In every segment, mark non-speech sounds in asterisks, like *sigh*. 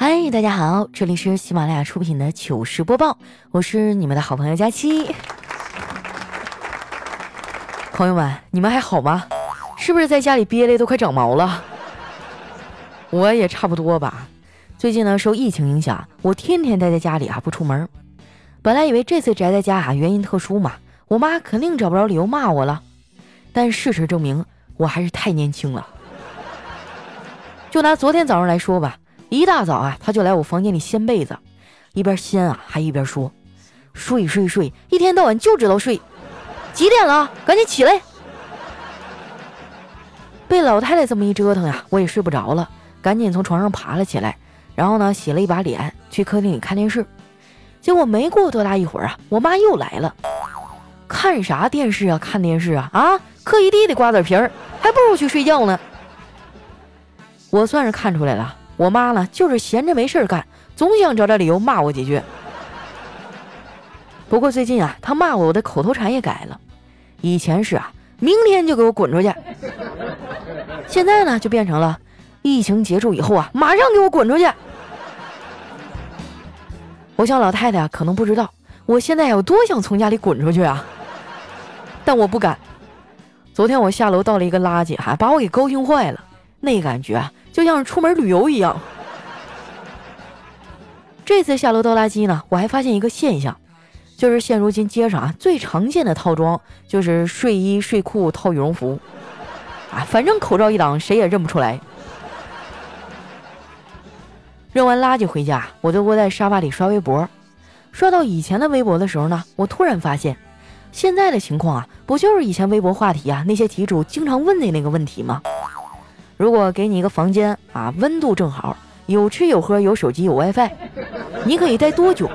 嗨，大家好，这里是喜马拉雅出品的糗事播报，我是你们的好朋友佳期。朋友们，你们还好吗？是不是在家里憋的都快长毛了？我也差不多吧。最近呢，受疫情影响，我天天待在家里啊，不出门。本来以为这次宅在家啊，原因特殊嘛，我妈肯定找不着理由骂我了。但事实证明，我还是太年轻了。就拿昨天早上来说吧。一大早啊，他就来我房间里掀被子，一边掀啊，还一边说：“睡睡睡，一天到晚就知道睡，几点了？赶紧起来！”被老太太这么一折腾呀，我也睡不着了，赶紧从床上爬了起来，然后呢，洗了一把脸，去客厅里看电视。结果没过多大一会儿啊，我妈又来了，看啥电视啊？看电视啊？啊，嗑一地的瓜子皮儿，还不如去睡觉呢。我算是看出来了。我妈呢，就是闲着没事干，总想找点理由骂我几句。*laughs* 不过最近啊，她骂我，的口头禅也改了。以前是啊，明天就给我滚出去。现在呢，就变成了疫情结束以后啊，马上给我滚出去。我想老太太啊，可能不知道我现在有多想从家里滚出去啊，但我不敢。昨天我下楼倒了一个垃圾，哈，把我给高兴坏了，那感觉啊。就像是出门旅游一样。这次下楼倒垃圾呢，我还发现一个现象，就是现如今街上啊最常见的套装就是睡衣睡裤套羽绒服，啊，反正口罩一挡，谁也认不出来。扔完垃圾回家，我就窝在沙发里刷微博。刷到以前的微博的时候呢，我突然发现，现在的情况啊，不就是以前微博话题啊那些题主经常问的那个问题吗？如果给你一个房间啊，温度正好，有吃有喝，有手机有 WiFi，你可以待多久？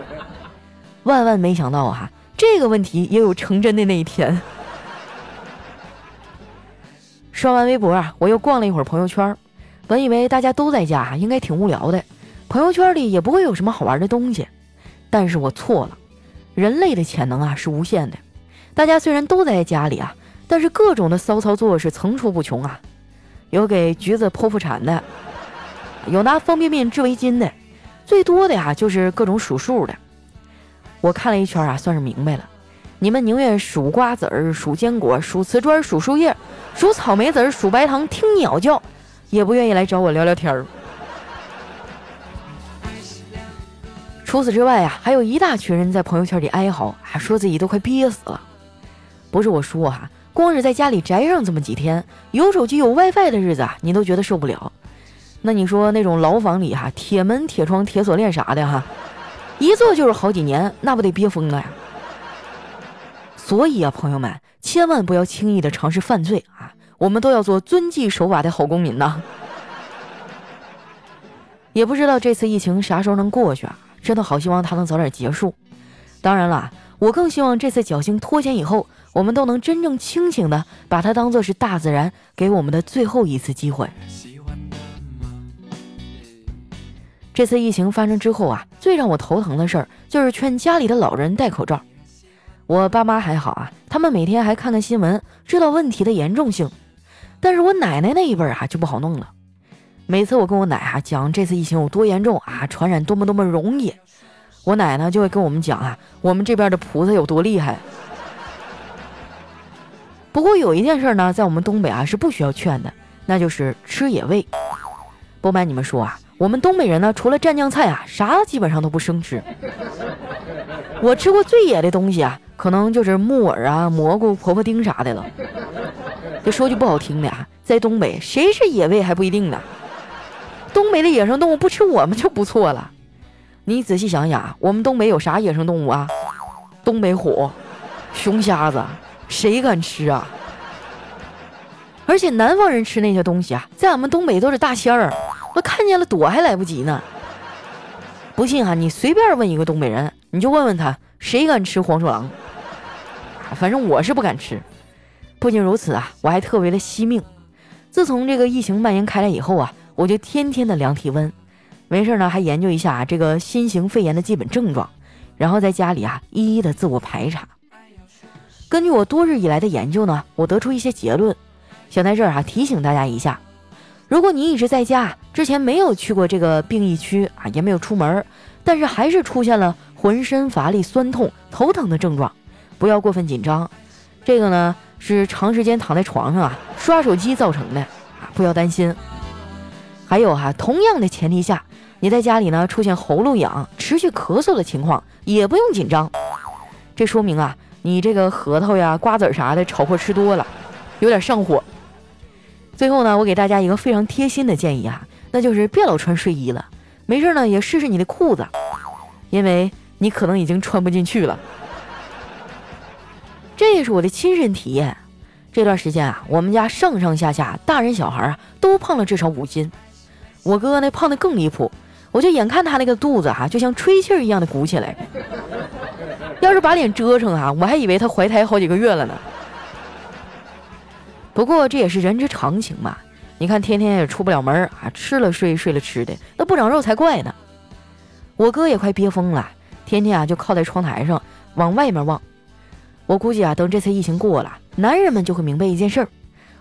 万万没想到啊，这个问题也有成真的那一天。刷完微博啊，我又逛了一会儿朋友圈，本以为大家都在家，应该挺无聊的，朋友圈里也不会有什么好玩的东西，但是我错了，人类的潜能啊是无限的，大家虽然都在家里啊，但是各种的骚操作是层出不穷啊。有给橘子剖腹产的，有拿方便面织围巾的，最多的呀就是各种数数的。我看了一圈啊，算是明白了，你们宁愿数瓜子儿、数坚果、数瓷砖、数树叶、数草莓籽儿、数白糖、听鸟叫，也不愿意来找我聊聊天儿。除此之外啊，还有一大群人在朋友圈里哀嚎，还说自己都快憋死了。不是我说哈。光是在家里宅上这么几天，有手机有 WiFi 的日子啊，你都觉得受不了。那你说那种牢房里哈，铁门铁窗铁锁链啥的哈，一坐就是好几年，那不得憋疯了呀？所以啊，朋友们千万不要轻易的尝试犯罪啊！我们都要做遵纪守法的好公民呐。也不知道这次疫情啥时候能过去啊？真的好希望它能早点结束。当然了，我更希望这次侥幸脱险以后。我们都能真正清醒的把它当做是大自然给我们的最后一次机会。这次疫情发生之后啊，最让我头疼的事儿就是劝家里的老人戴口罩。我爸妈还好啊，他们每天还看看新闻，知道问题的严重性。但是我奶奶那一辈儿啊就不好弄了。每次我跟我奶啊讲这次疫情有多严重啊，传染多么多么容易，我奶呢就会跟我们讲啊，我们这边的菩萨有多厉害。不过有一件事呢，在我们东北啊是不需要劝的，那就是吃野味。不瞒你们说啊，我们东北人呢，除了蘸酱菜啊，啥基本上都不生吃。我吃过最野的东西啊，可能就是木耳啊、蘑菇、婆婆丁啥的了。就说句不好听的啊，在东北谁是野味还不一定呢。东北的野生动物不吃我们就不错了。你仔细想想，我们东北有啥野生动物啊？东北虎、熊瞎子。谁敢吃啊？而且南方人吃那些东西啊，在俺们东北都是大仙儿，我看见了躲还来不及呢。不信哈，你随便问一个东北人，你就问问他，谁敢吃黄鼠狼？反正我是不敢吃。不仅如此啊，我还特别的惜命。自从这个疫情蔓延开来以后啊，我就天天的量体温，没事呢还研究一下这个新型肺炎的基本症状，然后在家里啊一一的自我排查。根据我多日以来的研究呢，我得出一些结论，想在这儿啊提醒大家一下：如果你一直在家，之前没有去过这个病疫区啊，也没有出门，但是还是出现了浑身乏力、酸痛、头疼的症状，不要过分紧张。这个呢是长时间躺在床上啊刷手机造成的啊，不要担心。还有哈，同样的前提下，你在家里呢出现喉咙痒、持续咳嗽的情况，也不用紧张。这说明啊，你这个核桃呀、瓜子啥的炒货吃多了，有点上火。最后呢，我给大家一个非常贴心的建议啊，那就是别老穿睡衣了，没事呢也试试你的裤子，因为你可能已经穿不进去了。这也是我的亲身体验。这段时间啊，我们家上上下下大人小孩啊都胖了至少五斤，我哥那胖的更离谱，我就眼看他那个肚子哈就像吹气儿一样的鼓起来，要是把脸遮上啊，我还以为他怀胎好几个月了呢。不过这也是人之常情嘛，你看天天也出不了门啊，吃了睡，睡了吃的，那不长肉才怪呢。我哥也快憋疯了，天天啊就靠在窗台上往外面望。我估计啊，等这次疫情过了，男人们就会明白一件事儿：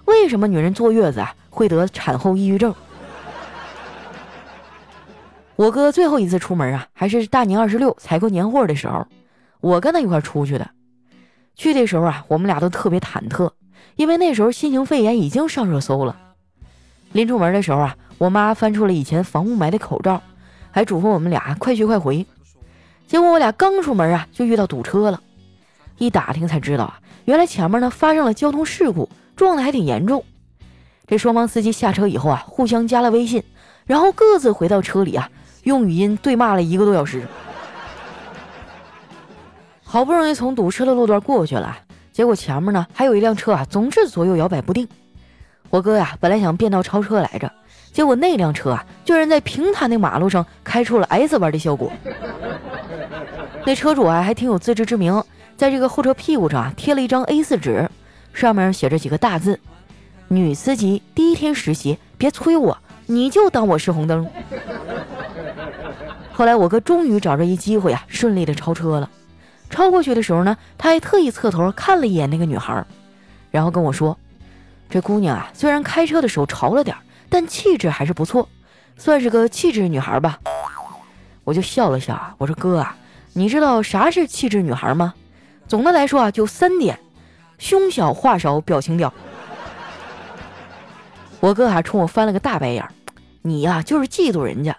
为什么女人坐月子啊会得产后抑郁症？我哥最后一次出门啊，还是大年二十六采购年货的时候，我跟他一块出去的。去的时候啊，我们俩都特别忐忑。因为那时候新型肺炎已经上热搜了，临出门的时候啊，我妈翻出了以前防雾霾的口罩，还嘱咐我们俩快去快回。结果我俩刚出门啊，就遇到堵车了。一打听才知道啊，原来前面呢发生了交通事故，撞得还挺严重。这双方司机下车以后啊，互相加了微信，然后各自回到车里啊，用语音对骂了一个多小时。好不容易从堵车的路段过去了。结果前面呢还有一辆车啊，总是左右摇摆不定。我哥呀本来想变道超车来着，结果那辆车啊居然在平坦的马路上开出了 S 弯的效果。那车主啊还挺有自知之明，在这个后车屁股上啊贴了一张 A4 纸，上面写着几个大字：“女司机第一天实习，别催我，你就当我是红灯。”后来我哥终于找着一机会啊，顺利的超车了。超过去的时候呢，他还特意侧头看了一眼那个女孩，然后跟我说：“这姑娘啊，虽然开车的手潮了点，但气质还是不错，算是个气质女孩吧。”我就笑了笑啊，我说：“哥啊，你知道啥是气质女孩吗？总的来说啊，就三点：胸小、话少、表情屌。”我哥还冲我翻了个大白眼：“你呀，就是嫉妒人家。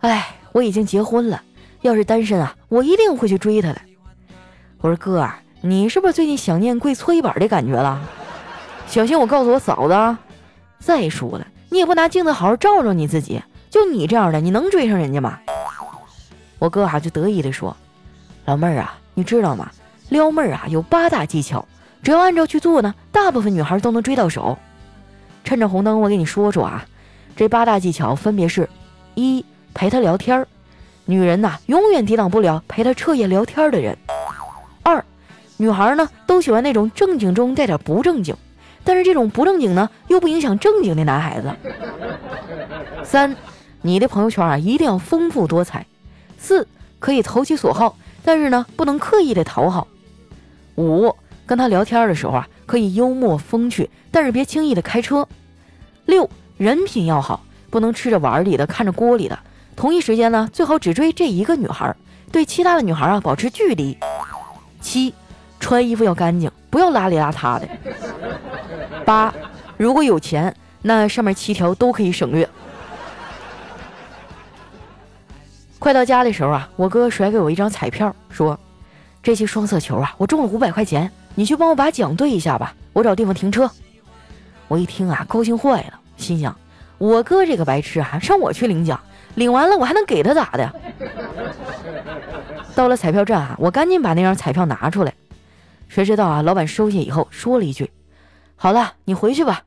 哎，我已经结婚了，要是单身啊，我一定会去追她的。”我说哥啊，你是不是最近想念跪搓衣板的感觉了？小心我告诉我嫂子啊。再说了，你也不拿镜子好好照照你自己，就你这样的，你能追上人家吗？我哥哈就得意地说：“老妹儿啊，你知道吗？撩妹儿啊有八大技巧，只要按照去做呢，大部分女孩都能追到手。趁着红灯，我给你说说啊，这八大技巧分别是：一陪他聊天儿，女人呐永远抵挡不了陪他彻夜聊天的人。”二，女孩呢都喜欢那种正经中带点不正经，但是这种不正经呢又不影响正经的男孩子。三，你的朋友圈啊一定要丰富多彩。四，可以投其所好，但是呢不能刻意的讨好。五，跟他聊天的时候啊可以幽默风趣，但是别轻易的开车。六，人品要好，不能吃着碗里的看着锅里的。同一时间呢最好只追这一个女孩，对其他的女孩啊保持距离。七，穿衣服要干净，不要邋里邋遢的。八，如果有钱，那上面七条都可以省略。快到家的时候啊，我哥甩给我一张彩票，说：“这期双色球啊，我中了五百块钱，你去帮我把奖兑一下吧，我找地方停车。”我一听啊，高兴坏了，心想：我哥这个白痴啊，让我去领奖，领完了我还能给他咋的？*laughs* 到了彩票站啊，我赶紧把那张彩票拿出来。谁知道啊，老板收下以后说了一句：“好了，你回去吧。”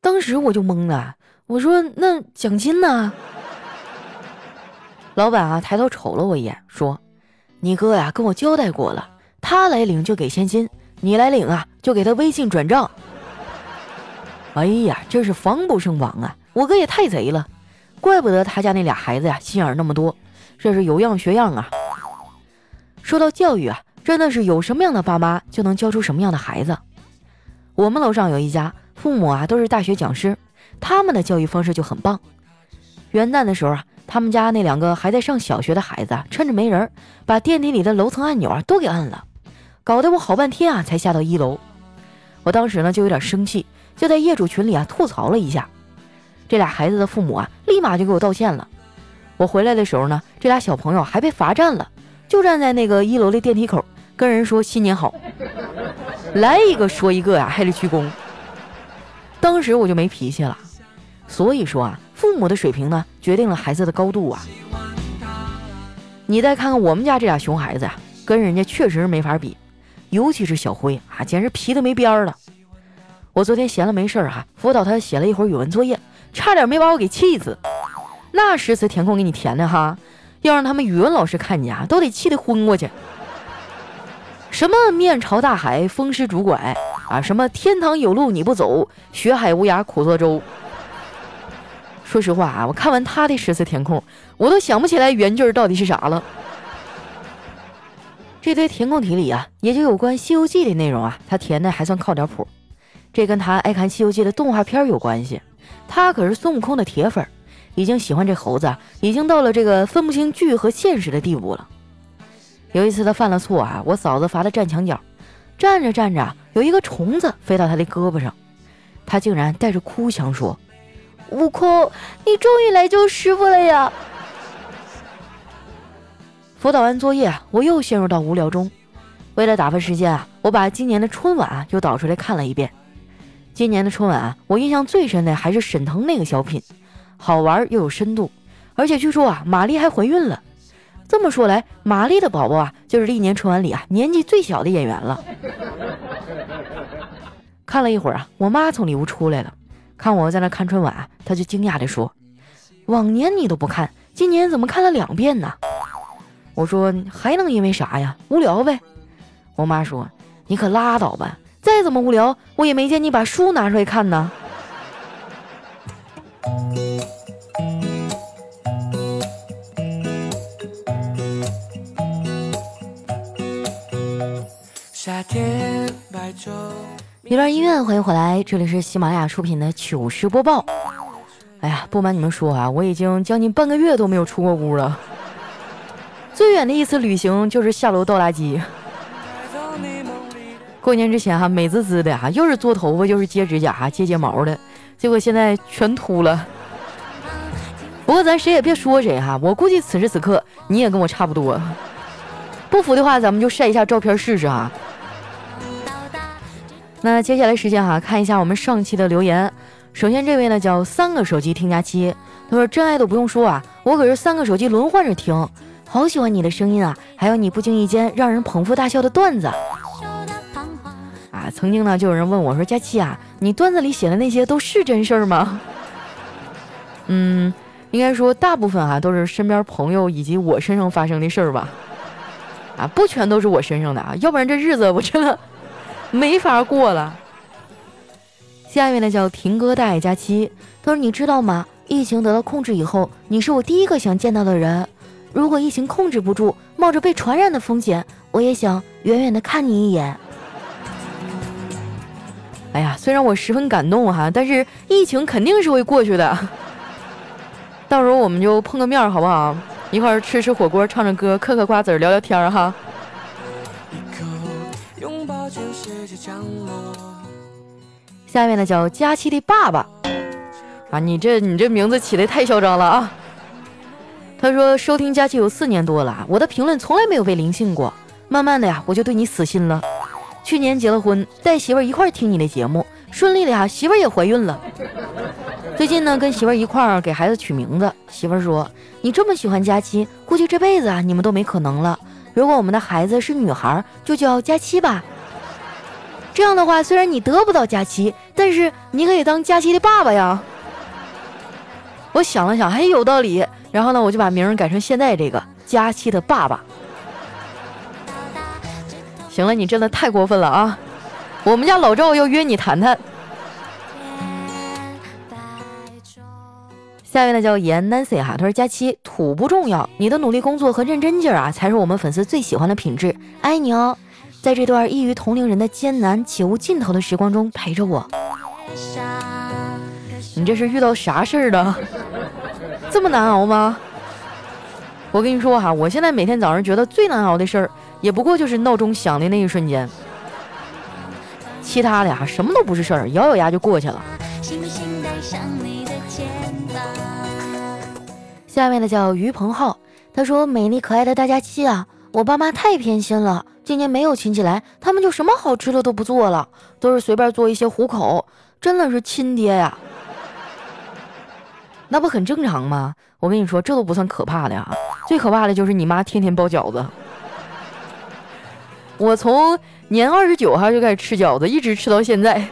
当时我就懵了，我说：“那奖金呢？”老板啊，抬头瞅了我一眼，说：“你哥呀，跟我交代过了，他来领就给现金，你来领啊，就给他微信转账。”哎呀，真是防不胜防啊！我哥也太贼了，怪不得他家那俩孩子呀心眼那么多，这是有样学样啊。说到教育啊，真的是有什么样的爸妈就能教出什么样的孩子。我们楼上有一家父母啊，都是大学讲师，他们的教育方式就很棒。元旦的时候啊，他们家那两个还在上小学的孩子啊，趁着没人，把电梯里的楼层按钮啊都给按了，搞得我好半天啊才下到一楼。我当时呢就有点生气，就在业主群里啊吐槽了一下。这俩孩子的父母啊，立马就给我道歉了。我回来的时候呢，这俩小朋友还被罚站了，就站在那个一楼的电梯口，跟人说新年好。来一个说一个呀，还得鞠躬。当时我就没脾气了。所以说啊，父母的水平呢，决定了孩子的高度啊。你再看看我们家这俩熊孩子呀，跟人家确实是没法比，尤其是小辉啊，简直皮的没边儿了。我昨天闲了没事儿哈，辅导他写了一会儿语文作业，差点没把我给气死。那诗词填空给你填的哈，要让他们语文老师看见啊，都得气得昏过去。什么面朝大海，风湿拄拐啊？什么天堂有路你不走，学海无涯苦作舟。说实话啊，我看完他的诗词填空，我都想不起来原句到底是啥了。这堆填空题里啊，也就有关《西游记》的内容啊，他填的还算靠点谱。这跟他爱看《西游记》的动画片有关系，他可是孙悟空的铁粉，已经喜欢这猴子，已经到了这个分不清剧和现实的地步了。有一次他犯了错啊，我嫂子罚他站墙角，站着站着，有一个虫子飞到他的胳膊上，他竟然带着哭腔说：“悟空，你终于来救师傅了呀！”辅导完作业，我又陷入到无聊中。为了打发时间啊，我把今年的春晚又导出来看了一遍。今年的春晚啊，我印象最深的还是沈腾那个小品，好玩又有深度，而且据说啊，马丽还怀孕了。这么说来，玛丽的宝宝啊，就是历年春晚里啊年纪最小的演员了。看了一会儿啊，我妈从里屋出来了，看我在那看春晚，她就惊讶地说：“往年你都不看，今年怎么看了两遍呢？”我说：“还能因为啥呀？无聊呗。”我妈说：“你可拉倒吧，再怎么无聊，我也没见你把书拿出来看呢。”一段音乐，欢迎回来，这里是喜马拉雅出品的糗事播报。哎呀，不瞒你们说啊，我已经将近半个月都没有出过屋了。最远的一次旅行就是下楼倒垃圾。过年之前哈，美滋滋的哈，又是做头发，又是接指甲、接睫毛的，结果现在全秃了。*laughs* 不过咱谁也别说谁哈，我估计此时此刻你也跟我差不多。不服的话，咱们就晒一下照片试试哈。那接下来时间哈，看一下我们上期的留言。首先这位呢叫三个手机听佳期，他说真爱都不用说啊，我可是三个手机轮换着听，好喜欢你的声音啊，还有你不经意间让人捧腹大笑的段子。曾经呢就有人问我说佳期啊，你段子里写的那些都是真事儿吗？*laughs* 嗯，应该说大部分啊都是身边朋友以及我身上发生的事儿吧。啊，不全都是我身上的啊，要不然这日子我真的。没法过了。下面呢叫婷哥大爱佳期，他说：“你知道吗？疫情得到控制以后，你是我第一个想见到的人。如果疫情控制不住，冒着被传染的风险，我也想远远的看你一眼。”哎呀，虽然我十分感动哈，但是疫情肯定是会过去的。*laughs* 到时候我们就碰个面好不好？一块儿吃吃火锅，唱唱歌，嗑嗑瓜子，聊聊天哈。下面呢叫佳期的爸爸啊，你这你这名字起的太嚣张了啊！他说收听佳期有四年多了，我的评论从来没有被灵性过。慢慢的呀，我就对你死心了。去年结了婚，带媳妇儿一块儿听你的节目，顺利的呀，媳妇儿也怀孕了。最近呢，跟媳妇儿一块儿给孩子取名字，媳妇儿说你这么喜欢佳期，估计这辈子啊你们都没可能了。如果我们的孩子是女孩，就叫佳期吧。这样的话，虽然你得不到佳期，但是你可以当佳期的爸爸呀。我想了想，还有道理。然后呢，我就把名儿改成现在这个佳期的爸爸。行了，你真的太过分了啊！我们家老赵要约你谈谈。下面呢叫严 Nancy 哈，他说佳期土不重要，你的努力工作和认真劲儿啊，才是我们粉丝最喜欢的品质。爱你哦。在这段异于同龄人的艰难且无尽头的时光中陪着我。你这是遇到啥事儿了？这么难熬吗？我跟你说哈，我现在每天早上觉得最难熬的事儿，也不过就是闹钟响的那一瞬间，其他的呀什么都不是事儿，咬咬牙就过去了。下面的叫于鹏浩，他说：“美丽可爱的大家期啊，我爸妈太偏心了，今年没有亲戚来，他们就什么好吃的都不做了，都是随便做一些糊口，真的是亲爹呀。*laughs* ”那不很正常吗？我跟你说，这都不算可怕的呀，最可怕的就是你妈天天包饺子。我从年二十九号就开始吃饺子，一直吃到现在。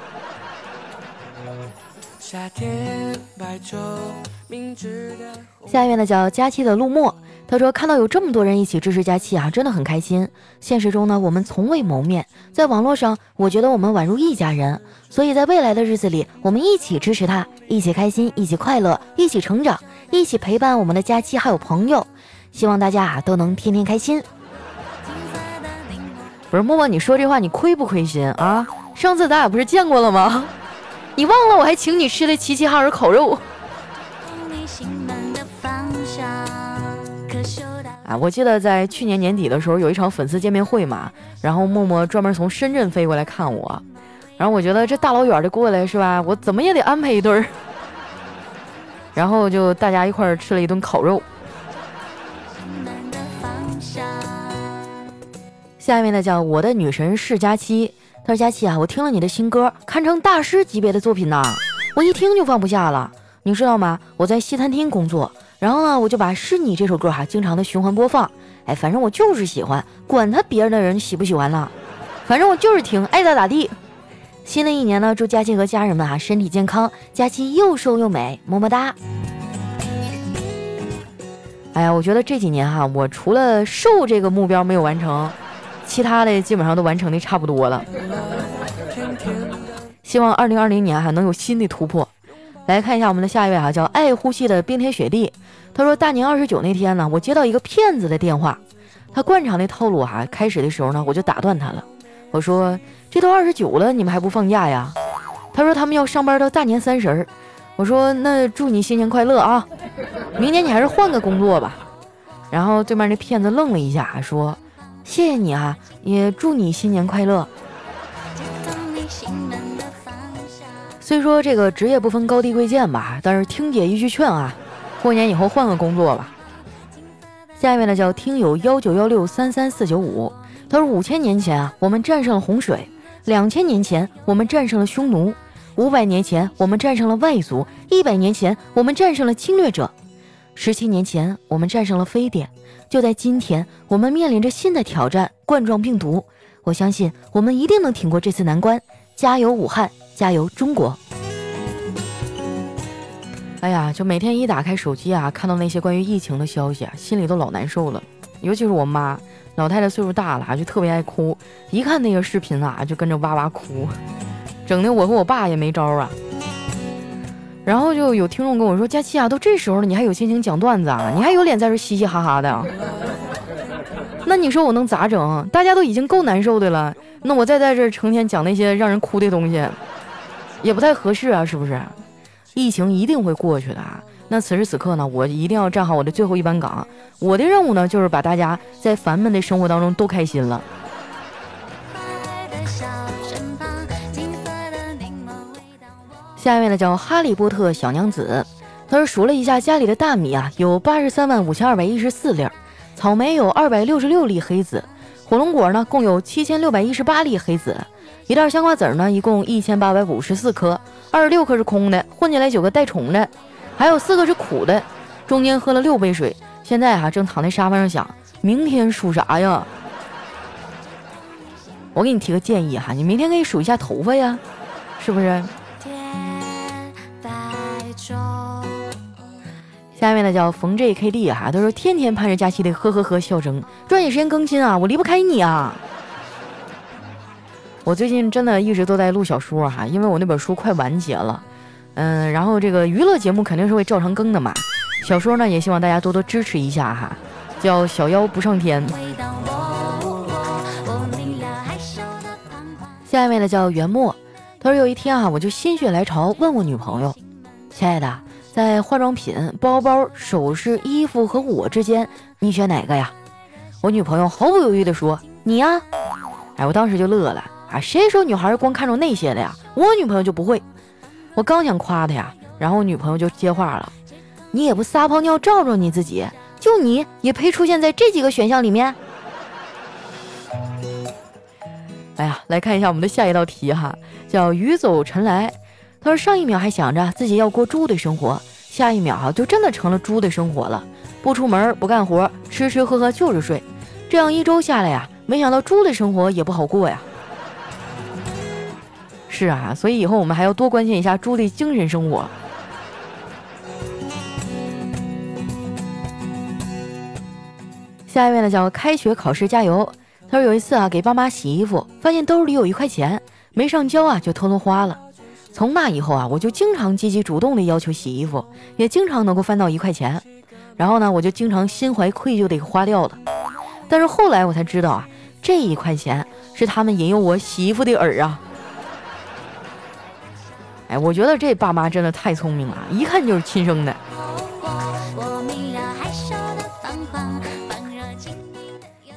下一位呢叫佳期的陆墨，他说看到有这么多人一起支持佳期啊，真的很开心。现实中呢，我们从未谋面，在网络上，我觉得我们宛如一家人。所以在未来的日子里，我们一起支持他，一起开心，一起快乐，一起成长，一起陪伴我们的佳期还有朋友。希望大家啊都能天天开心。不是默默，你说这话你亏不亏心啊？上次咱俩不是见过了吗？*laughs* 你忘了我还请你吃的齐齐哈尔烤肉？啊，我记得在去年年底的时候有一场粉丝见面会嘛，然后默默专门从深圳飞过来看我。然后我觉得这大老远的过来是吧？我怎么也得安排一顿儿。*laughs* 然后就大家一块儿吃了一顿烤肉。下面呢叫我的女神是佳期，他说佳期啊，我听了你的新歌，堪称大师级别的作品呐，我一听就放不下了。你知道吗？我在西餐厅工作，然后呢，我就把是你这首歌哈经常的循环播放。哎，反正我就是喜欢，管他别人的人喜不喜欢呢，反正我就是听，爱咋咋地。新的一年呢，祝佳期和家人们啊身体健康，佳期又瘦又美，么么哒！哎呀，我觉得这几年哈，我除了瘦这个目标没有完成，其他的基本上都完成的差不多了。希望二零二零年还能有新的突破。来看一下我们的下一位哈，叫爱呼吸的冰天雪地。他说大年二十九那天呢，我接到一个骗子的电话，他惯常的套路哈，开始的时候呢，我就打断他了，我说。这都二十九了，你们还不放假呀？他说他们要上班到大年三十儿。我说那祝你新年快乐啊！明年你还是换个工作吧。然后对面那骗子愣了一下，说谢谢你啊，也祝你新年快乐。虽说这个职业不分高低贵贱吧，但是听姐一句劝啊，过年以后换个工作吧。下一位呢叫听友幺九幺六三三四九五，他说五千年前啊，我们战胜了洪水。两千年前，我们战胜了匈奴；五百年前，我们战胜了外族；一百年前，我们战胜了侵略者；十七年前，我们战胜了非典。就在今天，我们面临着新的挑战——冠状病毒。我相信，我们一定能挺过这次难关。加油，武汉！加油，中国！哎呀，就每天一打开手机啊，看到那些关于疫情的消息啊，心里都老难受了。尤其是我妈。老太太岁数大了，就特别爱哭，一看那个视频啊，就跟着哇哇哭，整的我和我爸也没招啊。然后就有听众跟我说：“佳琪啊，都这时候了，你还有心情讲段子啊？你还有脸在这嘻嘻哈哈的？那你说我能咋整？大家都已经够难受的了，那我再在这成天讲那些让人哭的东西，也不太合适啊，是不是？疫情一定会过去的啊。”那此时此刻呢，我一定要站好我的最后一班岗。我的任务呢，就是把大家在烦闷的生活当中都开心了。下面呢叫哈利波特小娘子，他说数了一下家里的大米啊，有八十三万五千二百一十四粒，草莓有二百六十六粒黑籽，火龙果呢共有七千六百一十八粒黑籽，一袋香瓜子呢一共一千八百五十四颗，二十六颗是空的，混进来九个带虫的。还有四个是苦的，中间喝了六杯水，现在哈正躺在沙发上想，明天数啥呀？我给你提个建议哈，你明天可以数一下头发呀，是不是？下面呢叫冯 JKD 哈，他说天天盼着假期的呵呵呵笑声，抓紧时间更新啊，我离不开你啊！我最近真的一直都在录小说哈，因为我那本书快完结了。嗯，然后这个娱乐节目肯定是会照常更的嘛。小说呢，也希望大家多多支持一下哈。叫小妖不上天。下一位呢叫袁墨，他说有一天啊，我就心血来潮问我女朋友，亲爱的，在化妆品、包包、首饰、衣服和我之间，你选哪个呀？我女朋友毫不犹豫地说：“你呀。”哎，我当时就乐了啊！谁说女孩光看重那些的呀？我女朋友就不会。我刚想夸她呀，然后我女朋友就接话了：“你也不撒泡尿照照你自己，就你也配出现在这几个选项里面？”哎呀，来看一下我们的下一道题哈，叫“鱼走尘来”。他说上一秒还想着自己要过猪的生活，下一秒哈就真的成了猪的生活了，不出门不干活，吃吃喝喝就是睡，这样一周下来呀。没想到猪的生活也不好过呀！是啊，所以以后我们还要多关心一下猪的精神生活。下一位呢叫开学考试加油。他说有一次啊，给爸妈洗衣服，发现兜里有一块钱没上交啊，就偷偷花了。从那以后啊，我就经常积极主动的要求洗衣服，也经常能够翻到一块钱。然后呢，我就经常心怀愧疚的花掉了。但是后来我才知道啊。这一块钱是他们引诱我洗衣服的饵啊！哎，我觉得这爸妈真的太聪明了，一看就是亲生的。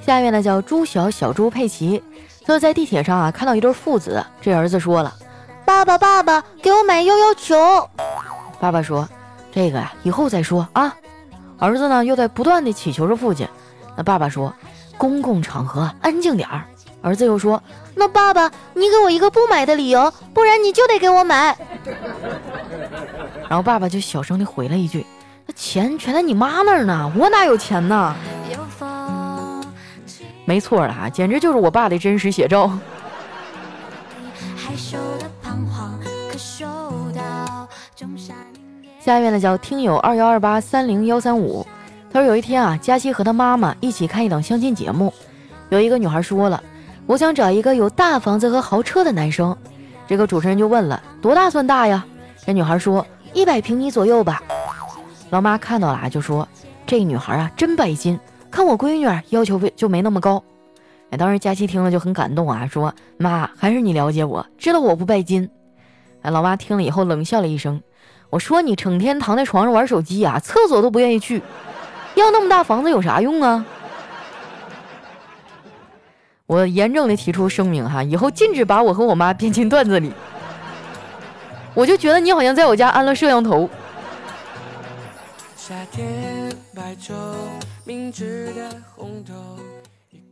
下面呢叫朱小小猪佩奇，坐在地铁上啊，看到一对父子，这儿子说了：“爸爸爸爸，给我买悠悠球。”爸爸说：“这个呀，以后再说啊。”儿子呢又在不断的祈求着父亲，那爸爸说。公共场合安静点儿。儿子又说：“那爸爸，你给我一个不买的理由，不然你就得给我买。*laughs* ”然后爸爸就小声的回了一句：“那钱全在你妈那儿呢，我哪有钱呢？”没错了哈，简直就是我爸的真实写照。下面呢叫听友二幺二八三零幺三五。他说有一天啊，佳期和他妈妈一起看一档相亲节目，有一个女孩说了，我想找一个有大房子和豪车的男生。这个主持人就问了，多大算大呀？这女孩说一百平米左右吧。老妈看到了啊就说，这女孩啊真拜金，看我闺女要求就没那么高。哎，当时佳期听了就很感动啊，说妈还是你了解我，知道我不拜金。哎，老妈听了以后冷笑了一声，我说你成天躺在床上玩手机啊，厕所都不愿意去。要那么大房子有啥用啊？我严正的提出声明哈，以后禁止把我和我妈编进段子里。我就觉得你好像在我家安了摄像头。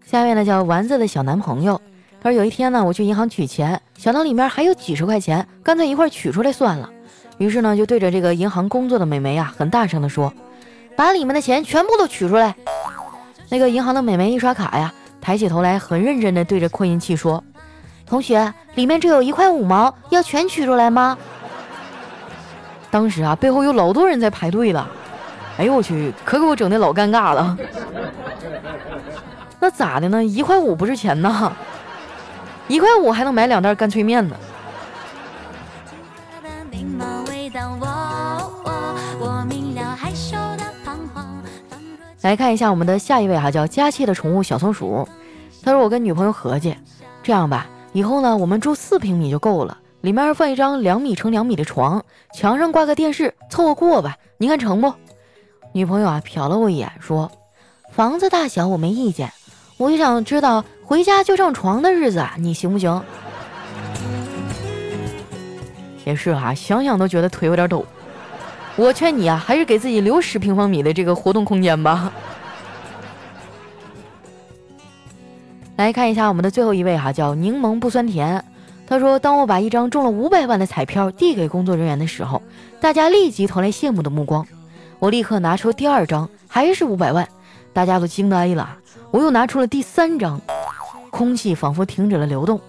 下面呢叫丸子的小男朋友，他说有一天呢，我去银行取钱，想到里面还有几十块钱，干脆一块取出来算了。于是呢，就对着这个银行工作的美眉啊，很大声的说。把里面的钱全部都取出来。那个银行的美眉一刷卡呀，抬起头来，很认真地对着扩音器说：“同学，里面只有一块五毛，要全取出来吗？”当时啊，背后有老多人在排队了。哎呦我去，可给我整的老尴尬了。*laughs* 那咋的呢？一块五不是钱呐？一块五还能买两袋干脆面呢。来看一下我们的下一位哈，叫佳期的宠物小松鼠。他说：“我跟女朋友合计，这样吧，以后呢，我们住四平米就够了，里面放一张两米乘两米的床，墙上挂个电视，凑合过吧。你看成不？”女朋友啊，瞟了我一眼，说：“房子大小我没意见，我就想知道回家就上床的日子啊，你行不行？” *laughs* 也是哈，想想都觉得腿有点抖。我劝你啊，还是给自己留十平方米的这个活动空间吧。*laughs* 来看一下我们的最后一位哈，叫柠檬不酸甜。他说：“当我把一张中了五百万的彩票递给工作人员的时候，大家立即投来羡慕的目光。我立刻拿出第二张，还是五百万，大家都惊呆了。我又拿出了第三张，空气仿佛停止了流动。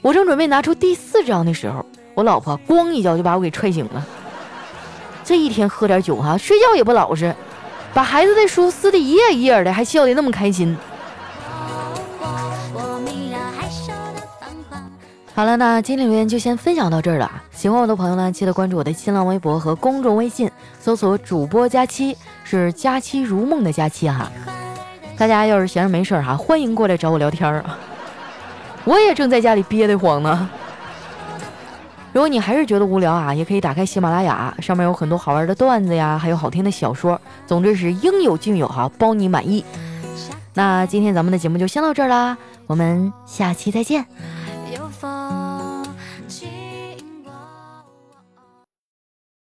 我正准备拿出第四张的时候，我老婆咣一脚就把我给踹醒了。”这一天喝点酒哈，睡觉也不老实，把孩子的书撕得一页一页的，还笑得那么开心。好了，那今天留言就先分享到这儿了。喜欢我的朋友呢，记得关注我的新浪微博和公众微信，搜索主播佳期，是佳期如梦的佳期哈。大家要是闲着没事儿哈，欢迎过来找我聊天儿。我也正在家里憋得慌呢。如果你还是觉得无聊啊，也可以打开喜马拉雅，上面有很多好玩的段子呀，还有好听的小说，总之是应有尽有哈，包你满意。那今天咱们的节目就先到这儿啦，我们下期再见。